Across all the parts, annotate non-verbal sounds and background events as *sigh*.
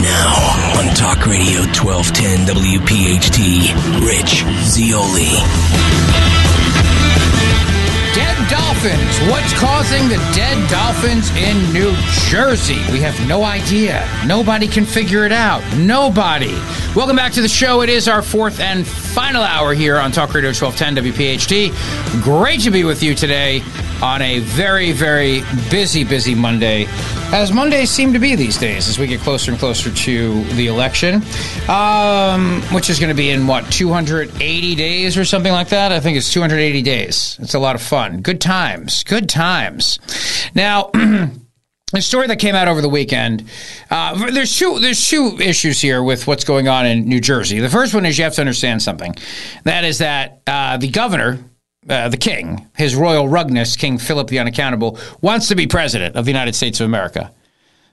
Now on Talk Radio 1210 WPHT, Rich Zeoli. Dead dolphins. What's causing the dead dolphins in New Jersey? We have no idea. Nobody can figure it out. Nobody. Welcome back to the show. It is our fourth and final hour here on Talk Radio 1210 WPHT. Great to be with you today on a very, very busy, busy Monday, as Mondays seem to be these days as we get closer and closer to the election, um, which is going to be in what, 280 days or something like that? I think it's 280 days. It's a lot of fun. Good times. Good times. Now, *clears throat* a story that came out over the weekend. Uh, there's two. There's two issues here with what's going on in New Jersey. The first one is you have to understand something. That is that uh, the governor, uh, the king, his royal rugness, King Philip the Unaccountable, wants to be president of the United States of America.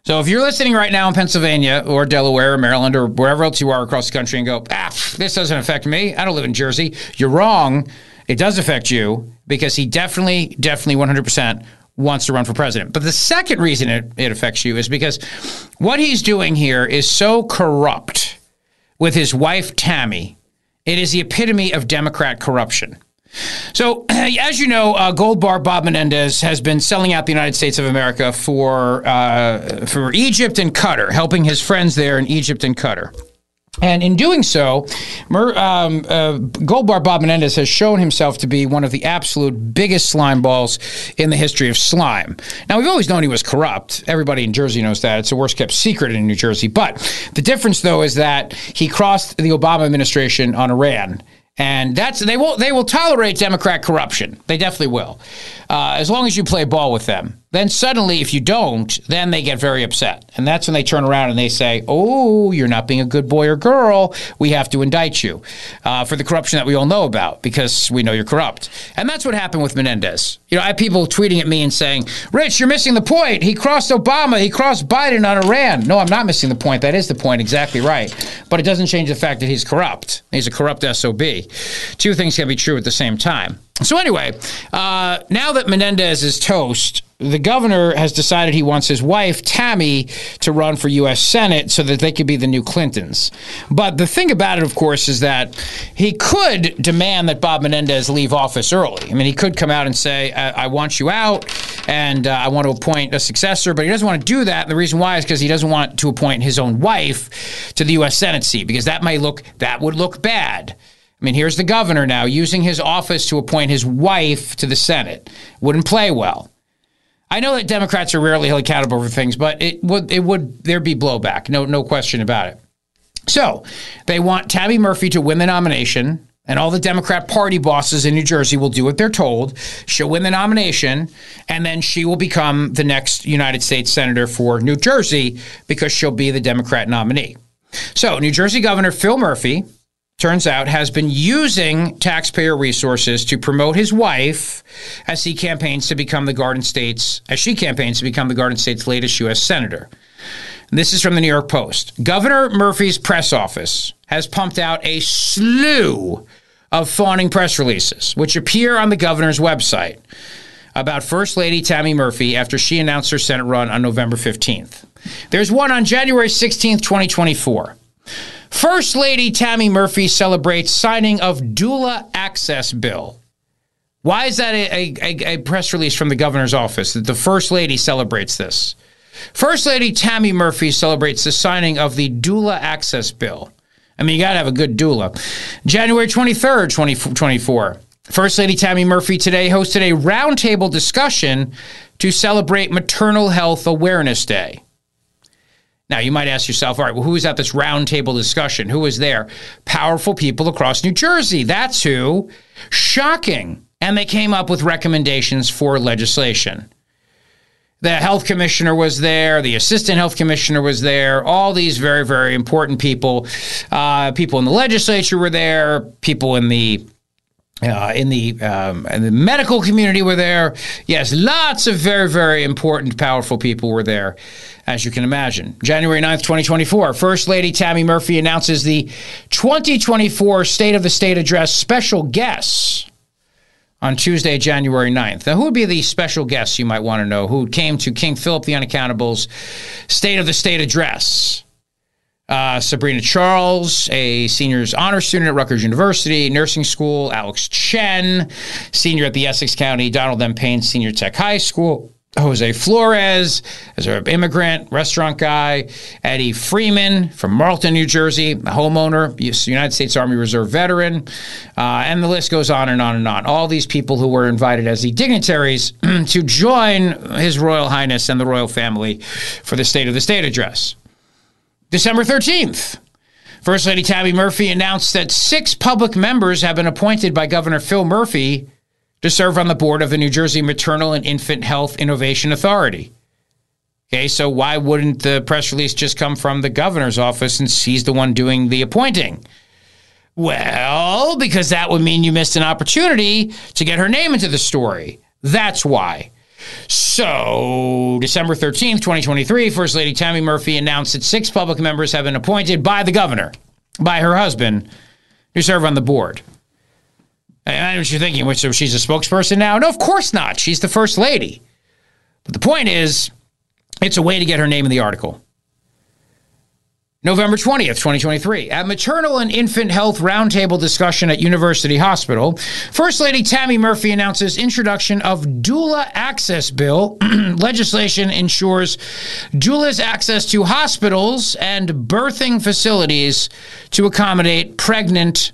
So if you're listening right now in Pennsylvania or Delaware or Maryland or wherever else you are across the country and go, ah, this doesn't affect me. I don't live in Jersey. You're wrong. It does affect you because he definitely, definitely 100% wants to run for president. But the second reason it, it affects you is because what he's doing here is so corrupt with his wife, Tammy. It is the epitome of Democrat corruption. So, *clears throat* as you know, uh, Gold Bar Bob Menendez has been selling out the United States of America for uh, for Egypt and Qatar, helping his friends there in Egypt and Qatar. And in doing so, um, uh, Gold Bar Bob Menendez has shown himself to be one of the absolute biggest slime balls in the history of slime. Now, we've always known he was corrupt. Everybody in Jersey knows that. It's a worst kept secret in New Jersey. But the difference, though, is that he crossed the Obama administration on Iran. And that's they will they will tolerate Democrat corruption. They definitely will, uh, as long as you play ball with them. Then suddenly, if you don't, then they get very upset. And that's when they turn around and they say, Oh, you're not being a good boy or girl. We have to indict you uh, for the corruption that we all know about because we know you're corrupt. And that's what happened with Menendez. You know, I have people tweeting at me and saying, Rich, you're missing the point. He crossed Obama, he crossed Biden on Iran. No, I'm not missing the point. That is the point, exactly right. But it doesn't change the fact that he's corrupt. He's a corrupt SOB. Two things can be true at the same time. So, anyway, uh, now that Menendez is toast, the governor has decided he wants his wife, Tammy, to run for U.S. Senate so that they could be the new Clintons. But the thing about it, of course, is that he could demand that Bob Menendez leave office early. I mean, he could come out and say, I, I want you out and uh, I want to appoint a successor, but he doesn't want to do that. And the reason why is because he doesn't want to appoint his own wife to the U.S. Senate seat because that may look, that would look bad. I mean, here's the governor now using his office to appoint his wife to the Senate. Wouldn't play well. I know that Democrats are rarely held accountable for things, but it would it would there be blowback, no no question about it. So they want Tammy Murphy to win the nomination, and all the Democrat Party bosses in New Jersey will do what they're told. She'll win the nomination, and then she will become the next United States senator for New Jersey because she'll be the Democrat nominee. So New Jersey Governor Phil Murphy turns out, has been using taxpayer resources to promote his wife as he campaigns to become the Garden State's, as she campaigns to become the Garden State's latest U.S. senator. This is from the New York Post. Governor Murphy's press office has pumped out a slew of fawning press releases, which appear on the governor's website about First Lady Tammy Murphy after she announced her Senate run on November 15th. There's one on January 16th, 2024. First Lady Tammy Murphy celebrates signing of doula access bill. Why is that a, a, a, press release from the governor's office that the First Lady celebrates this? First Lady Tammy Murphy celebrates the signing of the doula access bill. I mean, you got to have a good doula. January 23rd, 2024. First Lady Tammy Murphy today hosted a roundtable discussion to celebrate Maternal Health Awareness Day. Now, you might ask yourself, all right, well, who was at this roundtable discussion? Who was there? Powerful people across New Jersey. That's who. Shocking. And they came up with recommendations for legislation. The health commissioner was there, the assistant health commissioner was there, all these very, very important people. Uh, people in the legislature were there, people in the uh, in the um, in the medical community were there. Yes, lots of very very important, powerful people were there, as you can imagine. January 9th, 2024, First Lady Tammy Murphy announces the 2024 State of the State Address special guests on Tuesday, January 9th. Now, who would be the special guests you might want to know who came to King Philip the Unaccountable's State of the State Address? Uh, Sabrina Charles, a senior's honor student at Rutgers University, nursing school. Alex Chen, senior at the Essex County Donald M. Payne Senior Tech High School. Jose Flores, as an immigrant restaurant guy, Eddie Freeman from Marlton, New Jersey, a homeowner, United States Army Reserve veteran, uh, and the list goes on and on and on. All these people who were invited as the dignitaries *clears throat* to join His Royal Highness and the royal family for the State of the State address. December 13th. First Lady Tammy Murphy announced that six public members have been appointed by Governor Phil Murphy to serve on the board of the New Jersey Maternal and Infant Health Innovation Authority. Okay, so why wouldn't the press release just come from the governor's office since he's the one doing the appointing? Well, because that would mean you missed an opportunity to get her name into the story. That's why. So, December 13th, 2023, First Lady Tammy Murphy announced that six public members have been appointed by the governor, by her husband, to serve on the board. I know what you're thinking. So she's a spokesperson now? No, of course not. She's the first lady. But the point is, it's a way to get her name in the article. November 20th, 2023, at Maternal and Infant Health Roundtable discussion at University Hospital, First Lady Tammy Murphy announces introduction of doula access bill. *clears throat* Legislation ensures doulas access to hospitals and birthing facilities to accommodate pregnant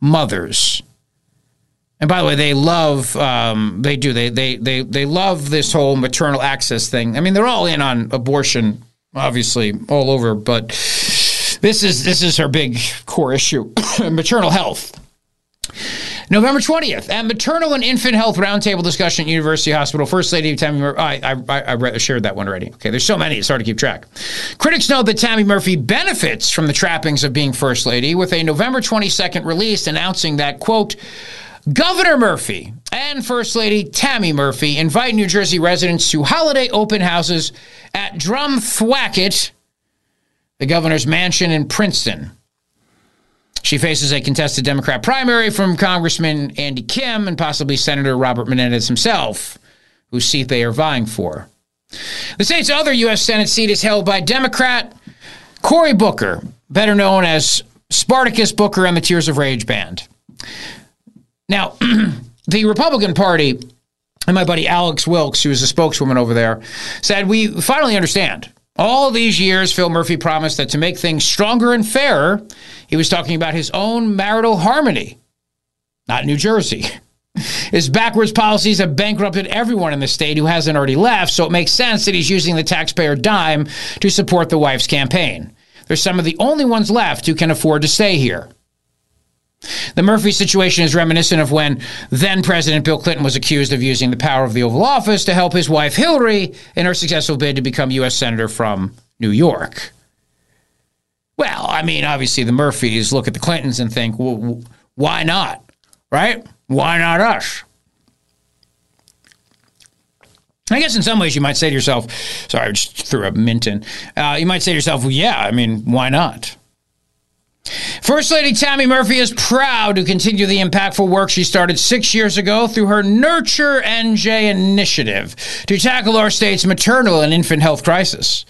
mothers. And by the way, they love um, they do they they they they love this whole maternal access thing. I mean, they're all in on abortion, obviously, all over. But this is this is her big core issue: *coughs* maternal health. November 20th, at Maternal and Infant Health Roundtable Discussion at University Hospital, First Lady Tammy Murphy. I, I, I, shared that one already. Okay, there's so many, it's hard to keep track. Critics note that Tammy Murphy benefits from the trappings of being First Lady with a November 22nd release announcing that, quote, Governor Murphy and First Lady Tammy Murphy invite New Jersey residents to holiday open houses at Drumthwacket, the governor's mansion in Princeton. She faces a contested Democrat primary from Congressman Andy Kim and possibly Senator Robert Menendez himself, whose seat they are vying for. The state's other U.S. Senate seat is held by Democrat Cory Booker, better known as Spartacus Booker and the Tears of Rage Band. Now, *clears throat* the Republican Party and my buddy Alex Wilkes, who is a spokeswoman over there, said, We finally understand. All these years, Phil Murphy promised that to make things stronger and fairer, he was talking about his own marital harmony, not New Jersey. *laughs* His backwards policies have bankrupted everyone in the state who hasn't already left, so it makes sense that he's using the taxpayer dime to support the wife's campaign. They're some of the only ones left who can afford to stay here. The Murphy situation is reminiscent of when then President Bill Clinton was accused of using the power of the Oval Office to help his wife Hillary in her successful bid to become U.S. Senator from New York. Well, I mean, obviously the Murphys look at the Clintons and think, well, why not? Right? Why not us? I guess in some ways you might say to yourself, sorry, I just threw a mint in. Uh, you might say to yourself, well, yeah, I mean, why not? First Lady Tammy Murphy is proud to continue the impactful work she started six years ago through her Nurture NJ initiative to tackle our state's maternal and infant health crisis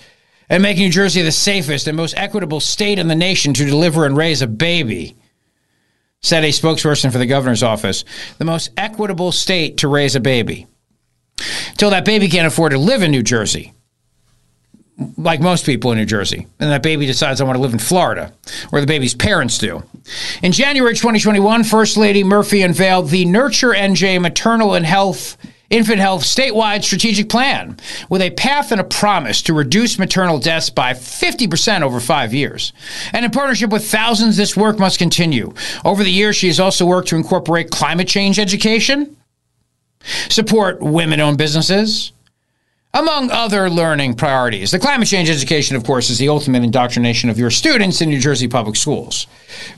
and make New Jersey the safest and most equitable state in the nation to deliver and raise a baby, said a spokesperson for the governor's office. The most equitable state to raise a baby. Till that baby can't afford to live in New Jersey like most people in New Jersey, and that baby decides I want to live in Florida, where the baby's parents do. In January 2021, First Lady Murphy unveiled the Nurture NJ Maternal and Health Infant Health statewide strategic plan with a path and a promise to reduce maternal deaths by 50% over five years. And in partnership with thousands, this work must continue. Over the years, she has also worked to incorporate climate change education, support women owned businesses, among other learning priorities. The climate change education, of course, is the ultimate indoctrination of your students in New Jersey public schools,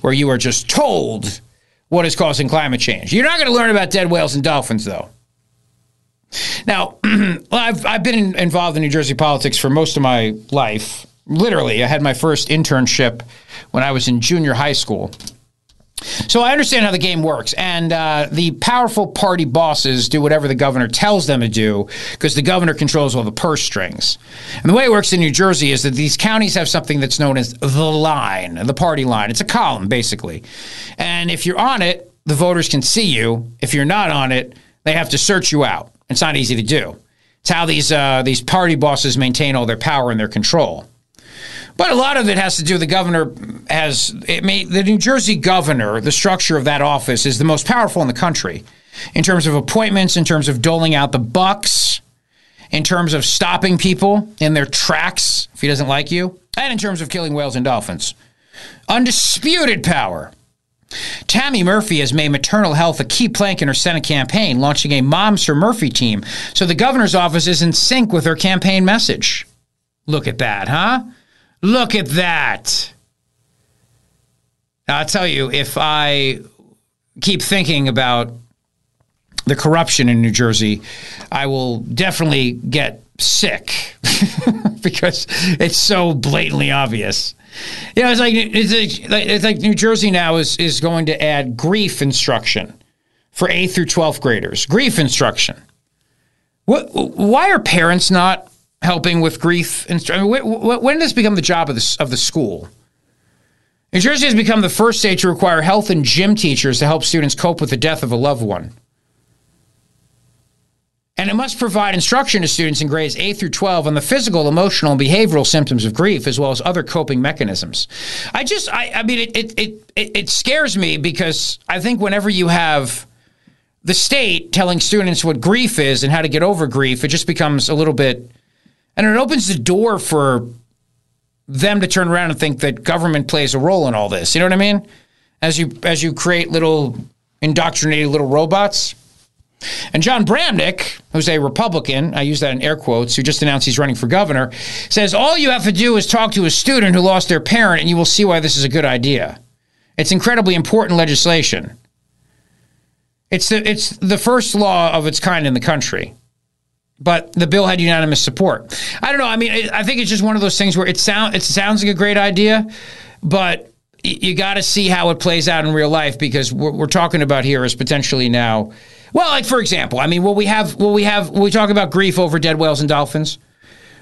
where you are just told what is causing climate change. You're not going to learn about dead whales and dolphins, though. Now, *clears throat* I've, I've been in, involved in New Jersey politics for most of my life. Literally, I had my first internship when I was in junior high school. So I understand how the game works, and uh, the powerful party bosses do whatever the governor tells them to do because the governor controls all the purse strings. And the way it works in New Jersey is that these counties have something that's known as the line, the party line. It's a column, basically. And if you're on it, the voters can see you. If you're not on it, they have to search you out. It's not easy to do. It's how these uh, these party bosses maintain all their power and their control. But a lot of it has to do. With the governor has it may, the New Jersey governor. The structure of that office is the most powerful in the country, in terms of appointments, in terms of doling out the bucks, in terms of stopping people in their tracks if he doesn't like you, and in terms of killing whales and dolphins. Undisputed power. Tammy Murphy has made maternal health a key plank in her Senate campaign, launching a Moms for Murphy team, so the governor's office is in sync with her campaign message. Look at that, huh? Look at that. Now, I'll tell you, if I keep thinking about the corruption in New Jersey, I will definitely get sick *laughs* because it's so blatantly obvious. You know, it's like it's like, it's like New Jersey now is is going to add grief instruction for eighth through twelfth graders. Grief instruction. What? Why are parents not helping with grief. Instru- I mean, when, does this become the job of the, of the school? New Jersey has become the first state to require health and gym teachers to help students cope with the death of a loved one. And it must provide instruction to students in grades 8 through 12 on the physical, emotional, and behavioral symptoms of grief, as well as other coping mechanisms. I just, I, I mean, it, it, it, it scares me because I think whenever you have the state telling students what grief is and how to get over grief, it just becomes a little bit and it opens the door for them to turn around and think that government plays a role in all this. You know what I mean? As you as you create little indoctrinated little robots. And Jon Bramnick, who's a Republican, I use that in air quotes, who just announced he's running for governor, says all you have to do is talk to a student who lost their parent and you will see why this is a good idea. It's incredibly important legislation. It's the, it's the first law of its kind in the country but the bill had unanimous support. I don't know. I mean, I think it's just one of those things where it sound it sounds like a great idea, but you got to see how it plays out in real life because what we're talking about here is potentially now. Well, like for example, I mean, will we have will we have will we talk about grief over dead whales and dolphins?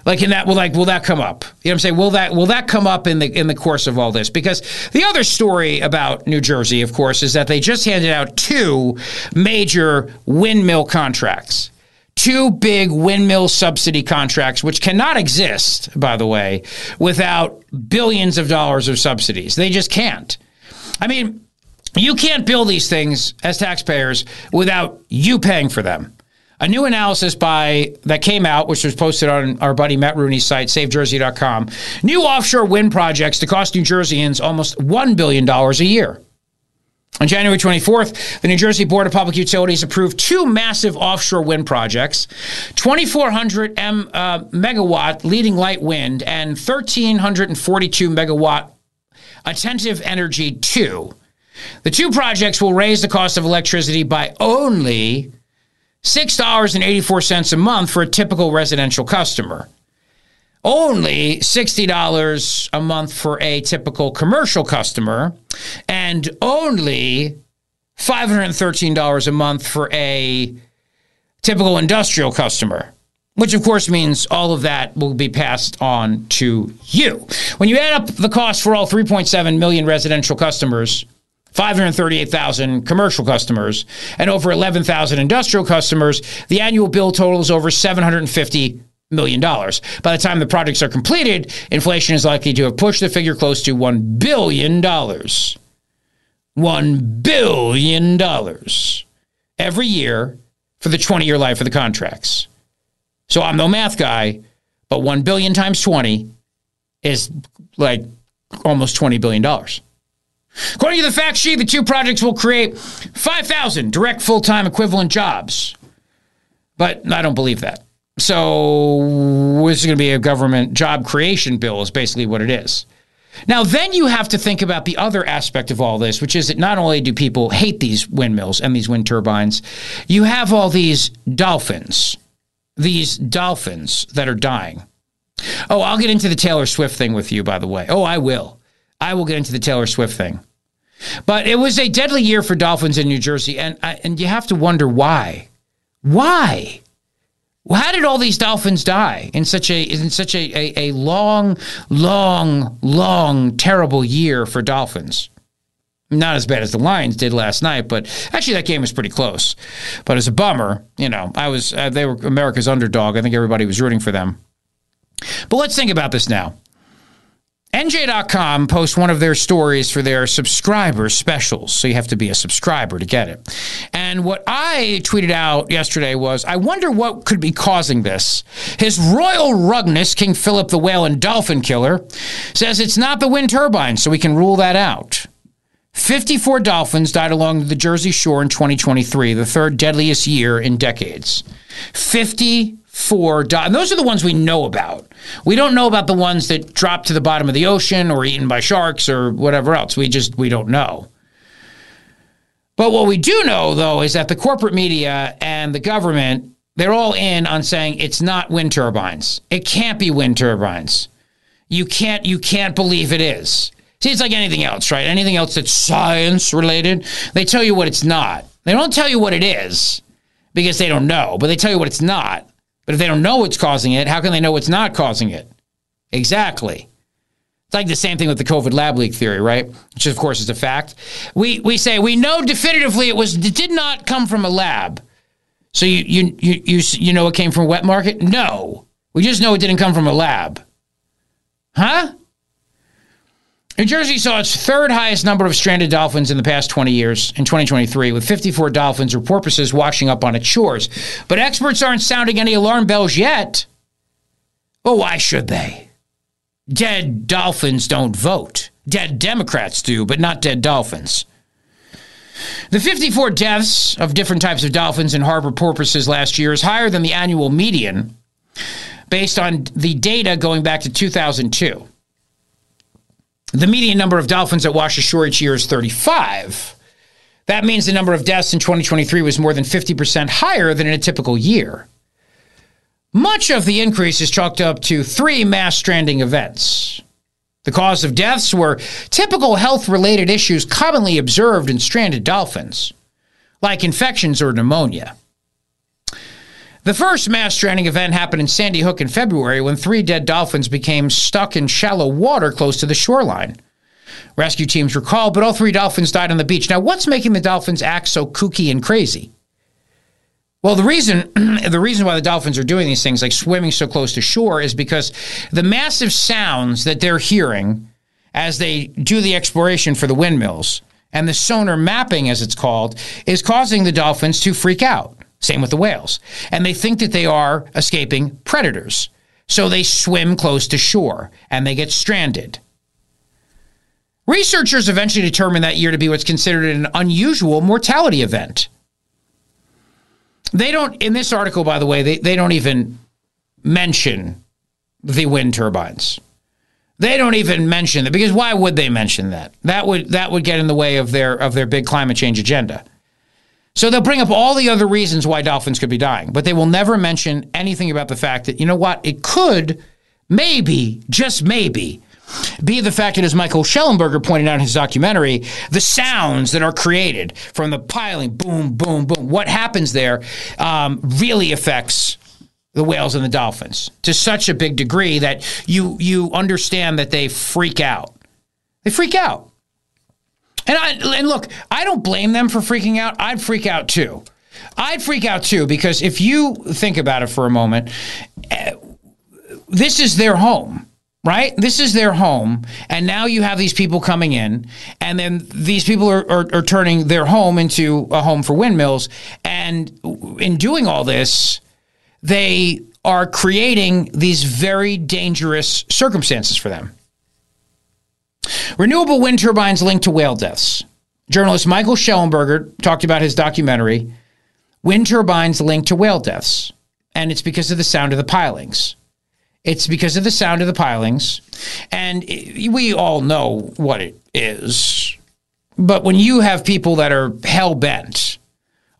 Like in that, will like will that come up? You know what I'm saying? Will that will that come up in the in the course of all this? Because the other story about New Jersey, of course, is that they just handed out two major windmill contracts two big windmill subsidy contracts, which cannot exist, by the way, without billions of dollars of subsidies. They just can't. I mean, you can't build these things as taxpayers without you paying for them. A new analysis by that came out, which was posted on our buddy Matt Rooney's site, SaveJersey.com. New offshore wind projects to cost New Jerseyans almost $1 billion a year. On January 24th, the New Jersey Board of Public Utilities approved two massive offshore wind projects 2,400 M, uh, megawatt leading light wind and 1,342 megawatt attentive energy 2. The two projects will raise the cost of electricity by only $6.84 a month for a typical residential customer. Only $60 a month for a typical commercial customer, and only $513 a month for a typical industrial customer which of course means all of that will be passed on to you. When you add up the cost for all 3.7 million residential customers, 538,000 commercial customers, and over 11,000 industrial customers, the annual bill totals over 750 million dollars. By the time the projects are completed, inflation is likely to have pushed the figure close to 1 billion dollars. 1 billion dollars every year for the 20-year life of the contracts. So I'm no math guy, but 1 billion times 20 is like almost $20 billion. According to the fact sheet, the two projects will create 5,000 direct full time equivalent jobs. But I don't believe that. So this is going to be a government job creation bill, is basically what it is. Now, then you have to think about the other aspect of all this, which is that not only do people hate these windmills and these wind turbines, you have all these dolphins these dolphins that are dying. Oh, I'll get into the Taylor Swift thing with you, by the way. Oh, I will. I will get into the Taylor Swift thing. But it was a deadly year for dolphins in New Jersey, and uh, and you have to wonder why. Why? How did all these dolphins die in such a in such a, a, a long, long, long, terrible year for dolphins? Not as bad as the Lions did last night, but actually that game was pretty close. But as a bummer, you know, I was uh, they were America's underdog. I think everybody was rooting for them. But let's think about this now. NJ.com posts one of their stories for their subscriber specials. So you have to be a subscriber to get it. And what I tweeted out yesterday was I wonder what could be causing this. His Royal Rugness, King Philip the Whale and Dolphin Killer, says it's not the wind turbine, so we can rule that out. 54 dolphins died along the Jersey Shore in 2023, the third deadliest year in decades. 54 died. And those are the ones we know about. We don't know about the ones that drop to the bottom of the ocean or eaten by sharks or whatever else. We just we don't know. But what we do know though is that the corporate media and the government they're all in on saying it's not wind turbines. It can't be wind turbines. You can't you can't believe it is. See, it's like anything else, right? Anything else that's science related, they tell you what it's not. They don't tell you what it is because they don't know, but they tell you what it's not. But if they don't know what's causing it, how can they know what's not causing it? Exactly. It's like the same thing with the COVID lab leak theory, right? Which of course is a fact. We we say we know definitively it was it did not come from a lab. So you you you you, you know it came from a wet market? No. We just know it didn't come from a lab. Huh? New Jersey saw its third highest number of stranded dolphins in the past 20 years in 2023, with 54 dolphins or porpoises washing up on its shores. But experts aren't sounding any alarm bells yet. Well, why should they? Dead dolphins don't vote. Dead Democrats do, but not dead dolphins. The 54 deaths of different types of dolphins and harbor porpoises last year is higher than the annual median based on the data going back to 2002. The median number of dolphins that wash ashore each year is 35. That means the number of deaths in 2023 was more than 50% higher than in a typical year. Much of the increase is chalked up to three mass stranding events. The cause of deaths were typical health related issues commonly observed in stranded dolphins, like infections or pneumonia. The first mass stranding event happened in Sandy Hook in February when three dead dolphins became stuck in shallow water close to the shoreline. Rescue teams were called, but all three dolphins died on the beach. Now, what's making the dolphins act so kooky and crazy? Well, the reason *clears throat* the reason why the dolphins are doing these things, like swimming so close to shore, is because the massive sounds that they're hearing as they do the exploration for the windmills and the sonar mapping, as it's called, is causing the dolphins to freak out. Same with the whales. And they think that they are escaping predators. So they swim close to shore and they get stranded. Researchers eventually determined that year to be what's considered an unusual mortality event. They don't, in this article, by the way, they, they don't even mention the wind turbines. They don't even mention that because why would they mention that? That would that would get in the way of their of their big climate change agenda. So they'll bring up all the other reasons why dolphins could be dying, but they will never mention anything about the fact that, you know what, it could, maybe, just maybe, be the fact that, as Michael Shellenberger pointed out in his documentary, the sounds that are created from the piling, boom, boom, boom, what happens there um, really affects the whales and the dolphins to such a big degree that you you understand that they freak out. They freak out. And I and look, I don't blame them for freaking out. I'd freak out too. I'd freak out too because if you think about it for a moment, uh, this is their home right? This is their home. And now you have these people coming in, and then these people are, are, are, turning their home into a home for windmills. And in doing all this, they are creating these very dangerous circumstances for them. Renewable wind turbines linked to whale deaths. Journalist Michael Shellenberger talked about his documentary, Wind Turbines Linked to Whale Deaths. And it's because of the sound of the pilings. It's because of the sound of the pilings. And we all know what it is. But when you have people that are hell bent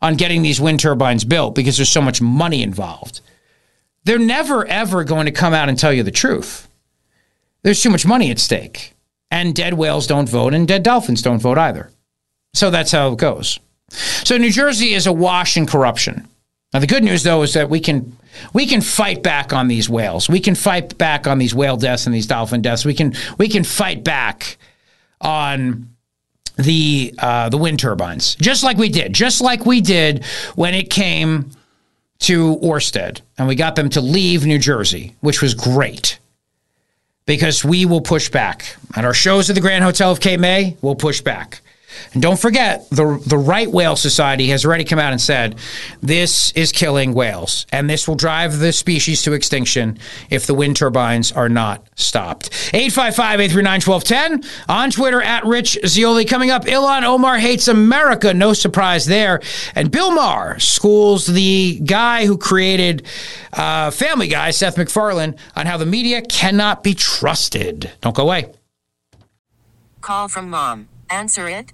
on getting these wind turbines built because there's so much money involved, they're never, ever going to come out and tell you the truth. There's too much money at stake. And dead whales don't vote, and dead dolphins don't vote either. So that's how it goes. So New Jersey is awash in corruption. Now the good news though is that we can we can fight back on these whales. We can fight back on these whale deaths and these dolphin deaths. We can we can fight back on the uh, the wind turbines, just like we did, just like we did when it came to Orsted, and we got them to leave New Jersey, which was great because we will push back at our shows at the Grand Hotel of Cape May. We'll push back. And don't forget, the, the Right Whale Society has already come out and said this is killing whales, and this will drive the species to extinction if the wind turbines are not stopped. 855 839 1210 on Twitter at Rich Zeoli. Coming up, Ilhan Omar hates America. No surprise there. And Bill Maher schools the guy who created uh, Family Guy, Seth MacFarlane, on how the media cannot be trusted. Don't go away. Call from mom. Answer it.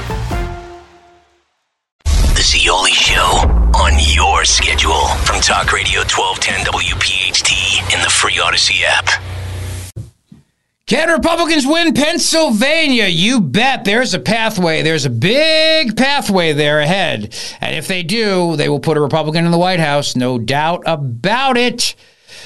The Zeoli Show on your schedule from Talk Radio 1210 WPHT in the free Audacy app. Can Republicans win Pennsylvania? You bet. There's a pathway. There's a big pathway there ahead. And if they do, they will put a Republican in the White House. No doubt about it.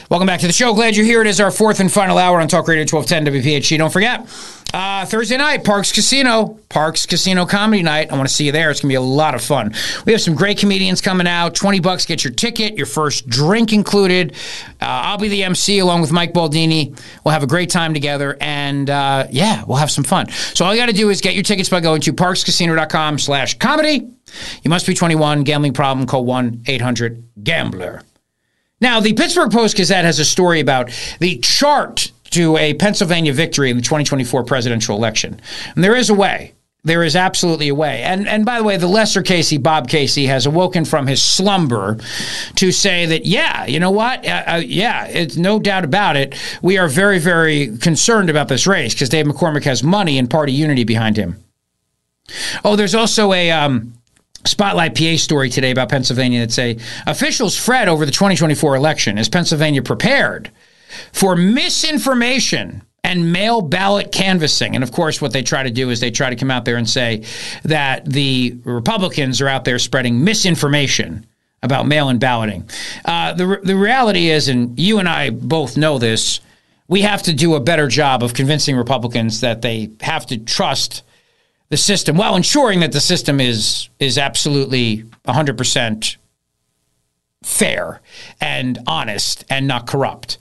Welcome back to the show. Glad you're here. It is our fourth and final hour on Talk Radio 1210 WPHT. Don't forget, uh, Thursday night, Parx Casino, Parx Casino Comedy Night. I want to see you there. It's going to be a lot of fun. We have some great comedians coming out. 20 bucks, get your ticket, your first drink included. Uh, I'll be the MC along with Mike Baldini. We'll have a great time together, and uh, yeah, we'll have some fun. So all you got to do is get your tickets by going to parxcasino.com slash comedy. You must be 21. Gambling problem, call 1-800-GAMBLER. Now, the Pittsburgh Post Gazette has a story about the chart to a Pennsylvania victory in the 2024 presidential election. And there is a way. There is absolutely a way. And and by the way, the lesser Casey, Bob Casey, has awoken from his slumber to say that, yeah, you know what? Uh, uh, yeah, it's no doubt about it. We are very, very concerned about this race because Dave McCormick has money and party unity behind him. Oh, there's also a. Um, Spotlight PA story today about Pennsylvania that say officials fret over the 2024 election. Is Pennsylvania prepared for misinformation and mail ballot canvassing. And of course, what they try to do is they try to come out there and say that the Republicans are out there spreading misinformation about mail-in balloting. Uh, the the reality is, and you and I both know this, we have to do a better job of convincing Republicans that they have to trust the system while ensuring that the system is is absolutely 100% fair and honest and not corrupt.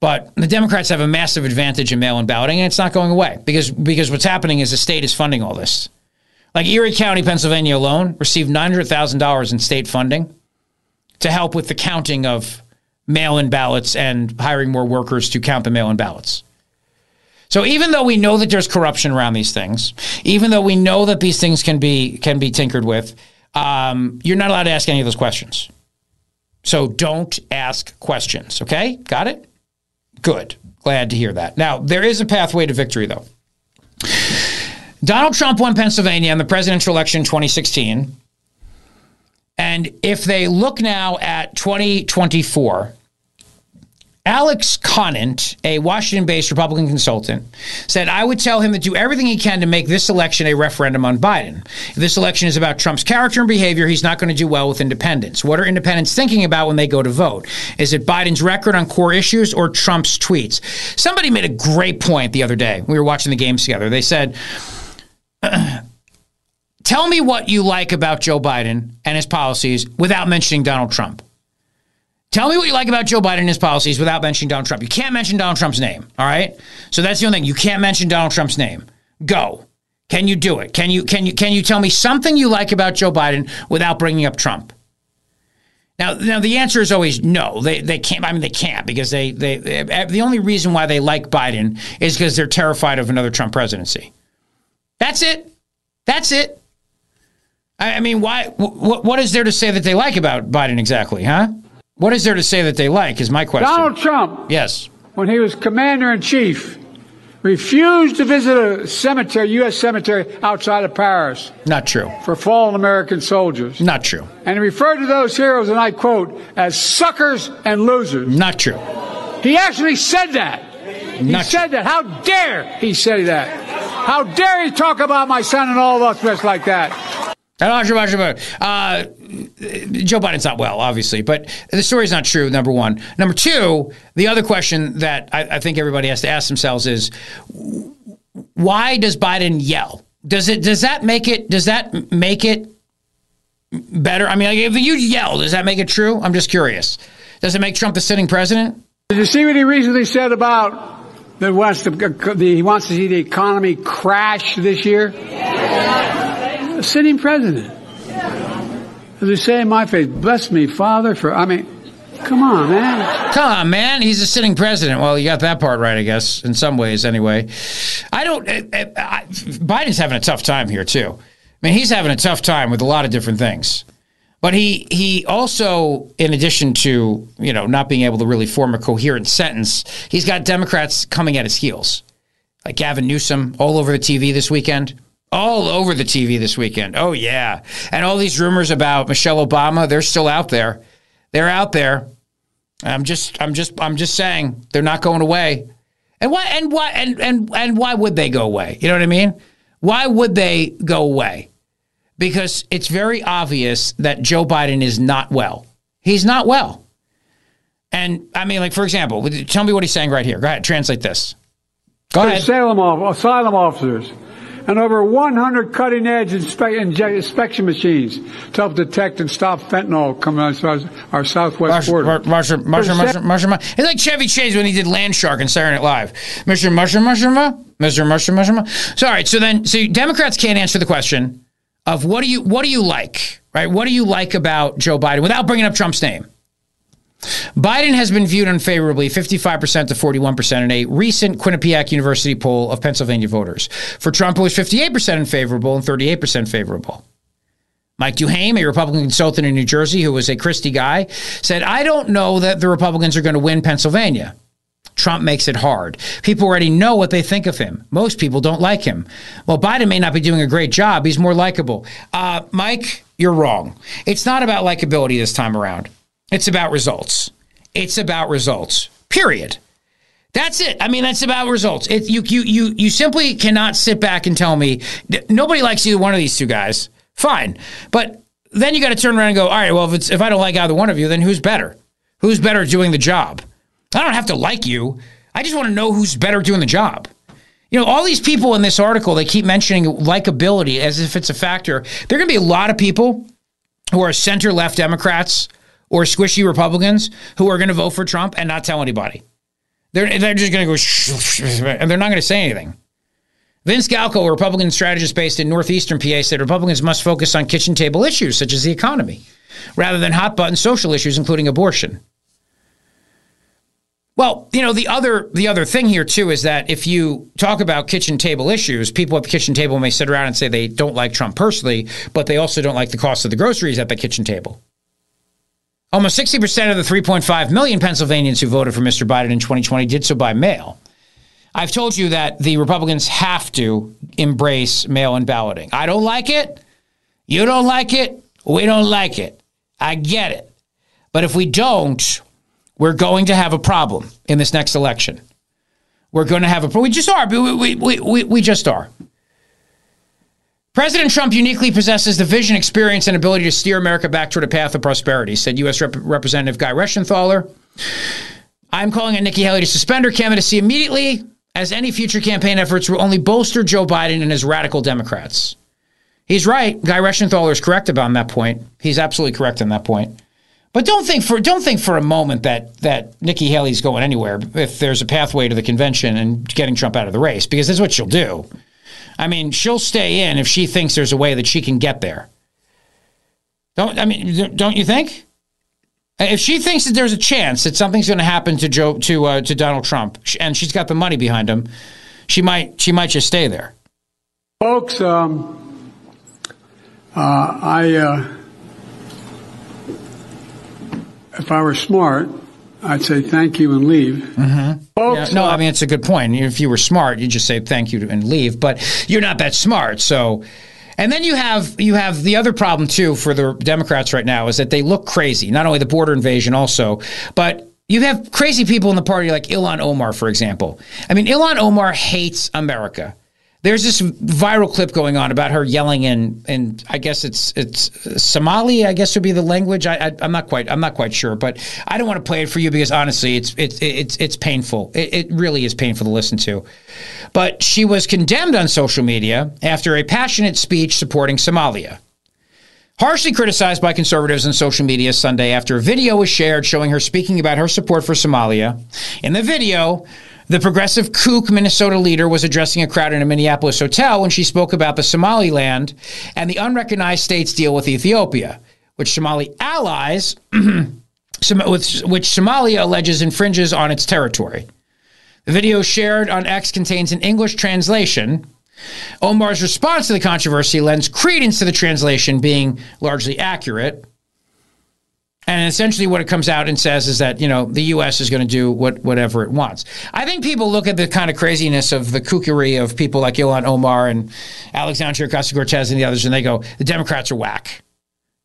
But the Democrats have a massive advantage in mail-in balloting, and it's not going away because because what's happening is the state is funding all this. Like Erie County, Pennsylvania alone received nine hundred thousand dollars in state funding to help with the counting of mail-in ballots and hiring more workers to count the mail-in ballots. So even though we know that there's corruption around these things, even though we know that these things can be can be tinkered with, um, you're not allowed to ask any of those questions. So don't ask questions. Okay, got it? Good. Glad to hear that. Now, there is a pathway to victory, though. Donald Trump won Pennsylvania in the presidential election in 2016. And if they look now at 2024, Alex Conant, a Washington based Republican consultant, said, I would tell him to do everything he can to make this election a referendum on Biden. If this election is about Trump's character and behavior, he's not going to do well with independents. What are independents thinking about when they go to vote? Is it Biden's record on core issues or Trump's tweets? Somebody made a great point the other day. We were watching the games together. They said, *clears throat* Tell me what you like about Joe Biden and his policies without mentioning Donald Trump. Tell me what you like about Joe Biden and his policies without mentioning Donald Trump. You can't mention Donald Trump's name. All right. So that's the only thing. You can't mention Donald Trump's name. Go. Can you do it? Can you can you can you tell me something you like about Joe Biden without bringing up Trump? Now, now the answer is always no. They they can't. I mean, they can't because they they, they the only reason why they like Biden is because they're terrified of another Trump presidency. That's it. That's it. I, I mean, why? What what is there to say that they like about Biden exactly? Huh? What is there to say that they like? Is my question. Donald Trump, Yes. when he was commander in chief, refused to visit a cemetery, U.S. cemetery outside of Paris Not true. for fallen American soldiers. Not true. And he referred to those heroes, and I quote, as suckers and losers. Not true. He actually said that. He Not said that. How dare he say that? How dare he talk about my son and all of us like that? Uh, Joe Biden's not well, obviously, but the story's not true. Number one. Number two, the other question that I, I think everybody has to ask themselves is, why does Biden yell? Does it? Does that make it? Does that make it better? I mean, if you yell, does that make it true? I'm just curious. Does it make Trump the sitting president? Did you see what he recently said about that wants to, the, he wants to see the economy crash this year? A sitting president. As they say in my faith, bless me, Father, for, I mean, come on, man. Come on, man. He's a sitting president. Well, you got that part right, I guess, in some ways, anyway. I don't. I, I, Biden's having a tough time here too. I mean, he's having a tough time with a lot of different things. But he he also, in addition to you know not being able to really form a coherent sentence, he's got Democrats coming at his heels, like Gavin Newsom all over the TV this weekend all over the TV this weekend. Oh yeah, and all these rumors about Michelle Obama, they're still out there. They're out there. I'm just, I'm just, I'm just saying they're not going away. And why? And why? And and and why would they go away? You know what I mean? Why would they go away? Because it's very obvious that Joe Biden is not well. He's not well. And I mean, like for example, tell me what he's saying right here. Go ahead, translate this. Go ahead. Asylum, asylum officers and over 100 cutting edge inspe- inspection machines to help detect and stop fentanyl coming out of our southwest border. Mushroom, mushroom, mushroom, mushroom. It's like Chevy Chase when he did Land Shark and Saturday Night Live. Mr. Mushroom, mushroom, Mr. Mushroom, mushroom. So, all right. So then, so Democrats can't answer the question of what do you what do you like, right? What do you like about Joe Biden without bringing up Trump's name? Biden has been viewed unfavorably 55% to 41% in a recent Quinnipiac University poll of Pennsylvania voters. For Trump, it was 58% unfavorable and 38% favorable. Mike DuHaime, a Republican consultant in New Jersey who was a Christie guy, said, I don't know that the Republicans are going to win Pennsylvania. Trump makes it hard. People already know what they think of him. Most people don't like him. Well, Biden may not be doing a great job. He's more likable. Uh, Mike, you're wrong. It's not about likability this time around. It's about results. It's about results. Period. That's it. I mean, that's about results. It, you, you, you, you simply cannot sit back and tell me nobody likes either one of these two guys. Fine, but then you got to turn around and go, all right, well, if, it's, if I don't like either one of you, then who's better? Who's better doing the job? I don't have to like you. I just want to know who's better doing the job. You know, all these people in this article, they keep mentioning likability as if it's a factor. There are going to be a lot of people who are center left Democrats or squishy Republicans who are going to vote for Trump and not tell anybody. They're, they're just going to go, *laughs* and they're not going to say anything. Vince Galko, a Republican strategist based in northeastern PA, said Republicans must focus on kitchen table issues such as the economy rather than hot button social issues, including abortion. Well, you know, the other the other thing here too is that if you talk about kitchen table issues, people at the kitchen table may sit around and say they don't like Trump personally, but they also don't like the cost of the groceries at the kitchen table. Almost 60% of the 3.5 million Pennsylvanians who voted for Mr. Biden in 2020 did so by mail. I've told you that the Republicans have to embrace mail in balloting. I don't like it. You don't like it. We don't like it. I get it. But if we don't, we're going to have a problem in this next election. We're going to have a problem. we just are. We, we, we, we just are. President Trump uniquely possesses the vision, experience, and ability to steer America back toward a path of prosperity, said U.S. Rep- Representative Guy Reschenthaler. I'm calling on Nikki Haley to suspend her candidacy immediately, as any future campaign efforts will only bolster Joe Biden and his radical Democrats. He's right. Guy Reschenthaler is correct about that point. He's absolutely correct on that point. But don't think for don't think for a moment that that Nikki Haley's going anywhere if there's a pathway to the convention and getting Trump out of the race because that's what she'll do. I mean, she'll stay in if she thinks there's a way that she can get there. Don't I mean? Don't you think? If she thinks that there's a chance that something's going to happen to Joe to uh, to Donald Trump and she's got the money behind him, she might she might just stay there. Folks, um, uh, I. Uh if I were smart, I'd say thank you and leave. Mm-hmm. Folks, yeah, no, uh, I mean it's a good point. If you were smart, you'd just say thank you and leave. But you're not that smart, so. And then you have you have the other problem too for the Democrats right now is that they look crazy. Not only the border invasion, also, but you have crazy people in the party like Ilhan Omar, for example. I mean, Ilhan Omar hates America. There's this viral clip going on about her yelling in, and I guess it's it's Somali. I guess would be the language. I, I am not quite I'm not quite sure, but I don't want to play it for you because honestly, it's it's it's it's painful. It, it really is painful to listen to. But she was condemned on social media after a passionate speech supporting Somalia. Harshly criticized by conservatives on social media Sunday after a video was shared showing her speaking about her support for Somalia. In the video, the progressive kook Minnesota leader was addressing a crowd in a Minneapolis hotel when she spoke about the Somaliland and the unrecognized state's deal with Ethiopia, which Somali allies, *clears throat* which Somalia alleges infringes on its territory. The video shared on X contains an English translation. Omar's response to the controversy lends credence to the translation being largely accurate. And essentially, what it comes out and says is that you know the U.S. is going to do what whatever it wants. I think people look at the kind of craziness of the kookery of people like Ilhan Omar and Alexandria Ocasio Cortez and the others, and they go, the Democrats are whack.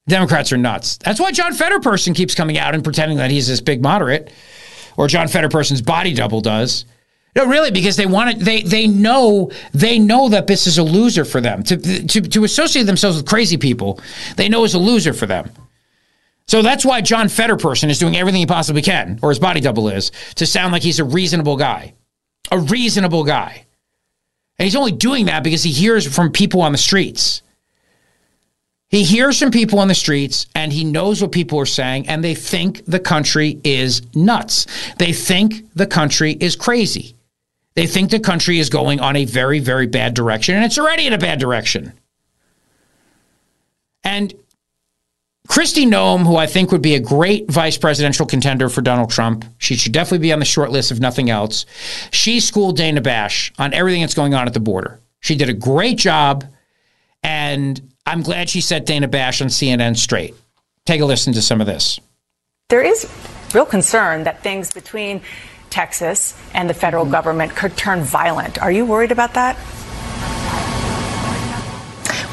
Democrats are nuts. That's why John Fetterperson keeps coming out and pretending that he's this big moderate, or John Fetterperson's body double does. No, really, because they want it. They they know they know that this is a loser for them. To to to associate themselves with crazy people, they know is a loser for them. So that's why John Fetterperson is doing everything he possibly can, or his body double is, to sound like he's a reasonable guy. A reasonable guy. And he's only doing that because he hears from people on the streets. He hears from people on the streets and he knows what people are saying, and they think the country is nuts. They think the country is crazy. They think the country is going on a very, very bad direction, and it's already in a bad direction. And Kristi Noem, who I think would be a great vice presidential contender for Donald Trump, she should definitely be on the short list if nothing else. She schooled Dana Bash on everything that's going on at the border. She did a great job, and I'm glad she set Dana Bash on CNN straight. Take a listen to some of this. There is real concern that things between Texas and the federal government could turn violent. Are you worried about that?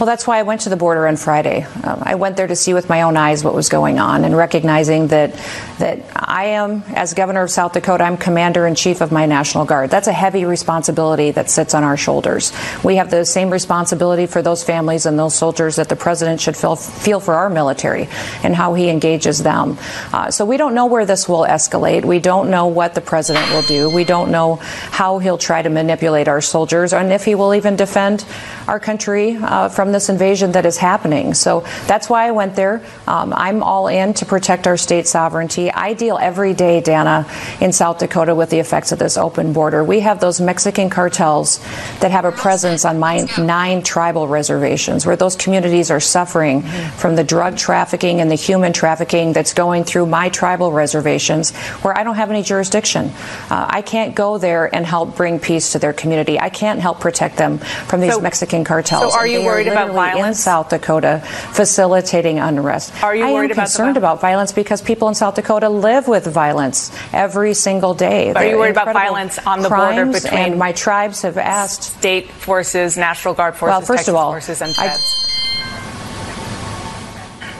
Well, that's why I went to the border on Friday. Um, I went there to see with my own eyes what was going on and recognizing that that I am, as governor of South Dakota, I'm commander in chief of my National Guard. That's a heavy responsibility that sits on our shoulders. We have the same responsibility for those families and those soldiers that the president should feel, feel for our military and how he engages them. Uh, so we don't know where this will escalate. We don't know what the president will do. We don't know how he'll try to manipulate our soldiers and if he will even defend our country uh, from this invasion that is happening. So that's why I went there. Um, I'm all in to protect our state sovereignty. I deal every day, Dana, in South Dakota with the effects of this open border. We have those Mexican cartels that have a presence on my nine tribal reservations where those communities are suffering from the drug trafficking and the human trafficking that's going through my tribal reservations where I don't have any jurisdiction. Uh, I can't go there and help bring peace to their community. I can't help protect them from these So- Mexican cartels. so are you worried about literally in? South Dakota facilitating unrest? Are you I worried am about concerned about violence because people in South Dakota live with violence every single day. Are you They're worried about violence on the border between And my tribes have asked. state forces, National Guard forces, Well, first Texas of all, forces, and I- feds?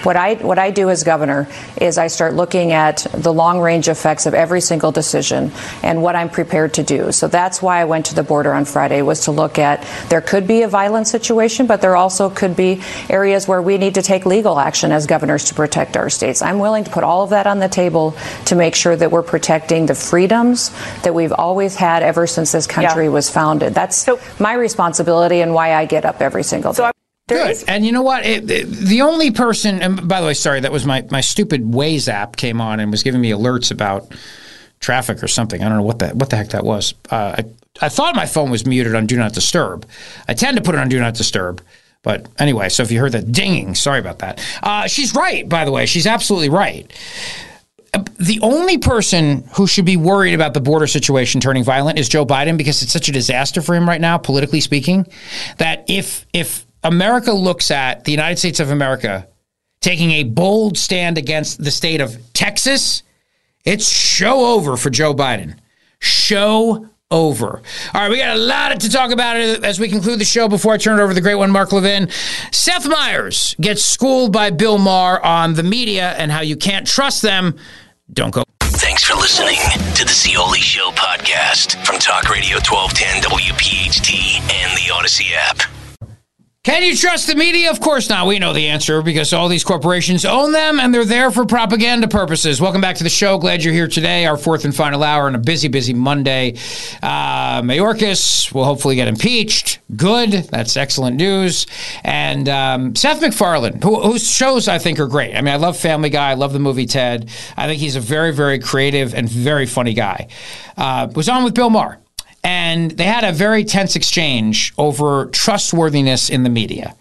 What I what I do as governor is I start looking at the long range effects of every single decision and what I'm prepared to do. So that's why I went to the border on Friday was to look at there could be a violent situation, but there also could be areas where we need to take legal action as governors to protect our states. I'm willing to put all of that on the table to make sure that we're protecting the freedoms that we've always had ever since this country Yeah. was founded. That's So- my responsibility and why I get up every single day. So there Good. is- And you know what? It, it- the only person, and by the way, sorry, that was my, my stupid Waze app came on and was giving me alerts about traffic or something. I don't know what that what the heck that was. Uh, I, I thought my phone was muted on Do Not Disturb. I tend to put it on Do Not Disturb. But anyway, so if you heard that dinging, sorry about that. Uh, she's right, by the way. She's absolutely right. Uh, The only person who should be worried about the border situation turning violent is Joe Biden because it's such a disaster for him right now, politically speaking, that if if America looks at the United States of America taking a bold stand against the state of Texas, it's show over for Joe Biden. Show over. All right, we got a lot to talk about as we conclude the show before I turn it over to the great one, Mark Levin. Seth Meyers gets schooled by Bill Maher on the media and how you can't trust them. Don't go. Thanks for listening to the Zeoli Show podcast from Talk Radio 1210 WPHT and the Audacy app. Can you trust the media? Of course not. We know the answer because all these corporations own them and they're there for propaganda purposes. Welcome back to the show. Glad you're here today. Our fourth and final hour on a busy, busy Monday. Uh, Mayorkas will hopefully get impeached. Good. That's excellent news. And um, Seth MacFarlane, who, whose shows I think are great. I mean, I love Family Guy. I love the movie Ted. I think he's a very, very creative and very funny guy. Uh, was on with Bill Maher and they had a very tense exchange over trustworthiness in the media.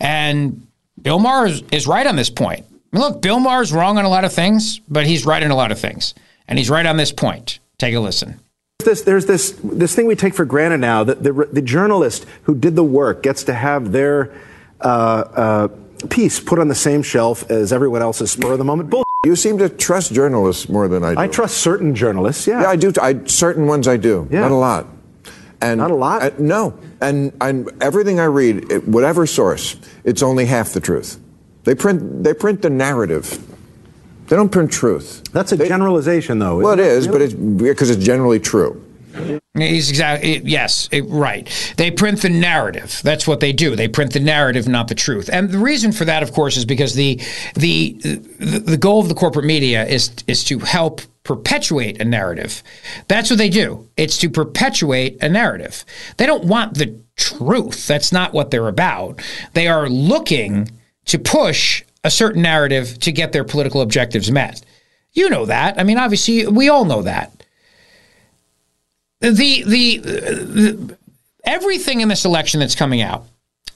And Bill Maher is, is right on this point. I mean, look, Bill Maher's wrong on a lot of things, but he's right on a lot of things. And he's right on this point. Take a listen. This, there's this, this thing we take for granted now that the, the journalist who did the work gets to have their uh, uh, piece put on the same shelf as everyone else's spur of the moment. Bull. You seem to trust journalists more than I do. I trust certain journalists, yeah. Yeah, I do. I, certain ones I do. Yeah. Not a lot. And Not a lot? uh, no, and and everything I read, it, whatever source, it's only half the truth. They print they print the narrative. They don't print truth. That's a They- generalization, though. Well, it isn't is, but it's because it's generally true. He's exactly yes, it- right. They print the narrative. That's what they do. They print the narrative, not the truth. And the reason for that, of course, is because the the the, the goal of the corporate media is is to help perpetuate a narrative. That's what they do. It's to perpetuate a narrative. They don't want the truth. That's not what they're about. They are looking to push a certain narrative to get their political objectives met. You know that. I mean, obviously, we all know that the, the the everything in this election that's coming out,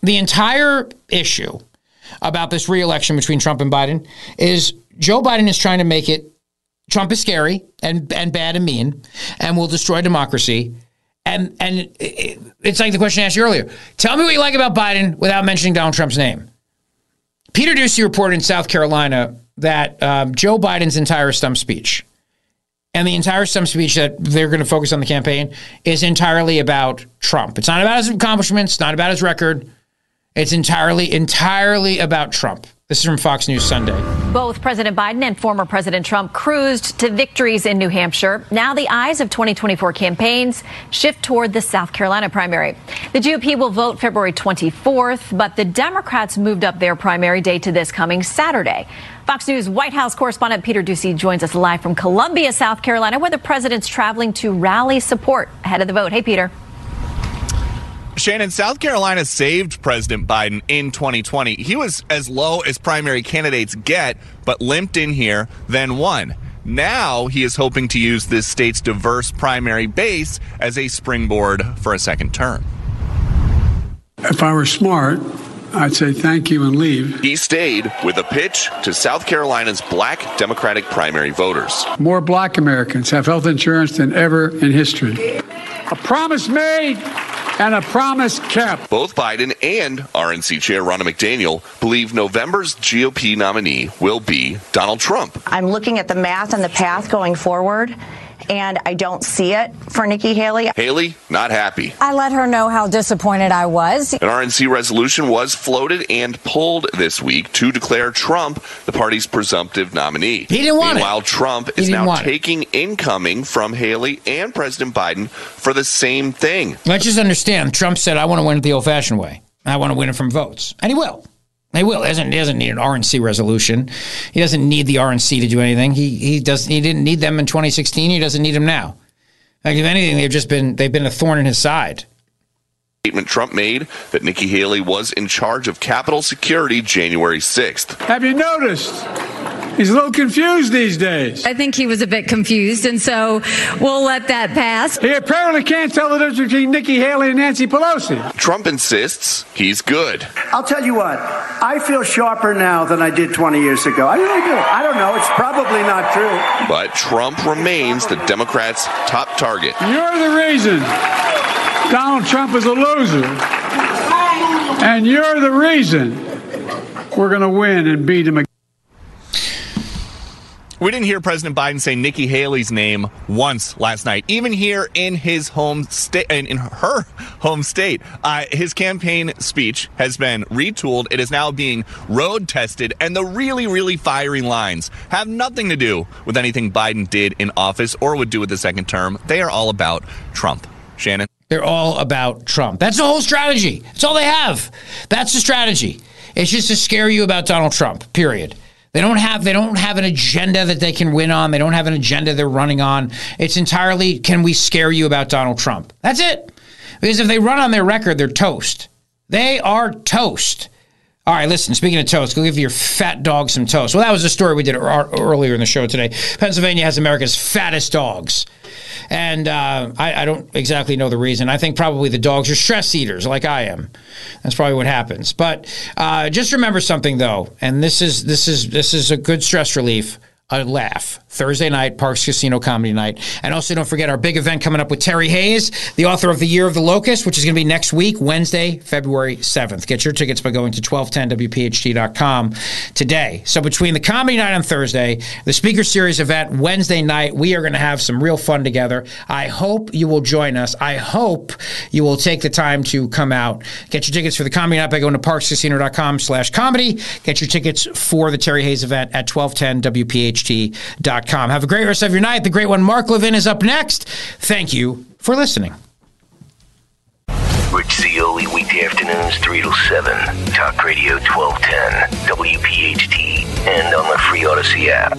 the entire issue about this reelection between Trump and Biden is Joe Biden is trying to make it Trump is scary and and bad and mean and will destroy democracy. And and it- it, it's like the question I asked you earlier. Tell me what you like about Biden without mentioning Donald Trump's name. Peter Doocy reported in South Carolina that um, Joe Biden's entire stump speech and the entire stump speech that they're going to focus on the campaign is entirely about Trump. It's not about his accomplishments, not about his record. It's entirely, entirely about Trump. This is from Fox News Sunday. Both President Biden and former President Trump cruised to victories in New Hampshire. Now the eyes of 2024 campaigns shift toward the South Carolina primary. The GOP will vote February 24th, but the Democrats moved up their primary date to this coming Saturday. Fox News White House correspondent Peter Doocy joins us live from Columbia, South Carolina, where the president's traveling to rally support ahead of the vote. Hey, Peter. Shannon, South Carolina saved President Biden in 2020. He was as low as primary candidates get, but limped in here, then won. Now he is hoping to use this state's diverse primary base as a springboard for a second term. If I were smart, I'd say thank you and leave. He stayed with a pitch to South Carolina's black Democratic primary voters. More black Americans have health insurance than ever in history. A promise made and a promise kept. Both Biden and RNC Chair Ronna McDaniel believe November's GOP nominee will be Donald Trump. I'm looking at the math and the path going forward and I don't see it for Nikki Haley. Haley, not happy. I let her know how disappointed I was. An RNC resolution was floated and pulled this week to declare Trump the party's presumptive nominee. He didn't want Meanwhile, it. Trump is now want it. taking incoming from Haley and President Biden for the same thing. Let's just understand. Trump said, "I want to win it the old-fashioned way. I want to win it from votes," and he will. He will. He doesn't, he doesn't need an RNC resolution. He doesn't need the RNC to do anything. He he does. He didn't need them in 2016. He doesn't need them now. Like if anything, they've just been they've been a thorn in his side. Statement Trump made that Nikki Haley was in charge of Capitol security January 6th. Have you noticed? He's a little confused these days. I think he was a bit confused, and so we'll let that pass. He apparently can't tell the difference between Nikki Haley and Nancy Pelosi. Trump insists he's good. I'll tell you what, I feel sharper now than I did 20 years ago. I really do. I don't know. It's probably not true. But Trump remains the Democrats' top target. You're the reason Donald Trump is a loser. And you're the reason we're going to win and beat him again. We didn't hear President Biden say Nikki Haley's name once last night, even here in his home state, in, in her *laughs* home state. Uh, his campaign speech has been retooled. It is now being road tested, and the really, really fiery lines have nothing to do with anything Biden did in office or would do with the second term. They are all about Trump. Shannon. They're all about Trump. That's the whole strategy. That's all they have. That's the strategy. It's just to scare you about Donald Trump. Period. They don't have they don't have an agenda that they can win on. They don't have an agenda they're running on. It's entirely can we scare you about Donald Trump? That's it. Because if they run on their record, they're toast. They are toast. All right, listen, speaking of toast, go give your fat dog some toast. Well, that was a story we did ear- earlier in the show today. Pennsylvania has America's fattest dogs. And uh, I, I don't exactly know the reason. I think probably the dogs are stress eaters like I am. That's probably what happens. But uh, just remember something though, and this is this is this is a good stress relief. A laugh Thursday night, Parx Casino Comedy Night, and also don't forget our big event coming up with Terry Hayes, the author of The Year of the Locust, which is going to be next week, Wednesday, February seventh. Get your tickets by going to 1210wpht.com today. So between the comedy night on Thursday, the speaker series event Wednesday night, we are going to have some real fun together. I hope you will join us. I hope you will take the time to come out. Get your tickets for the comedy night by going to parxcasino.com slash comedy. Get your tickets for the Terry Hayes event at 1210wpht.com. Have a great rest of your night. The great one, Mark Levin, is up next. Thank you for listening. Rich Zeoli, weekday afternoons, 3 to 7. Talk Radio 1210, WPHT, and on the free Audacy app.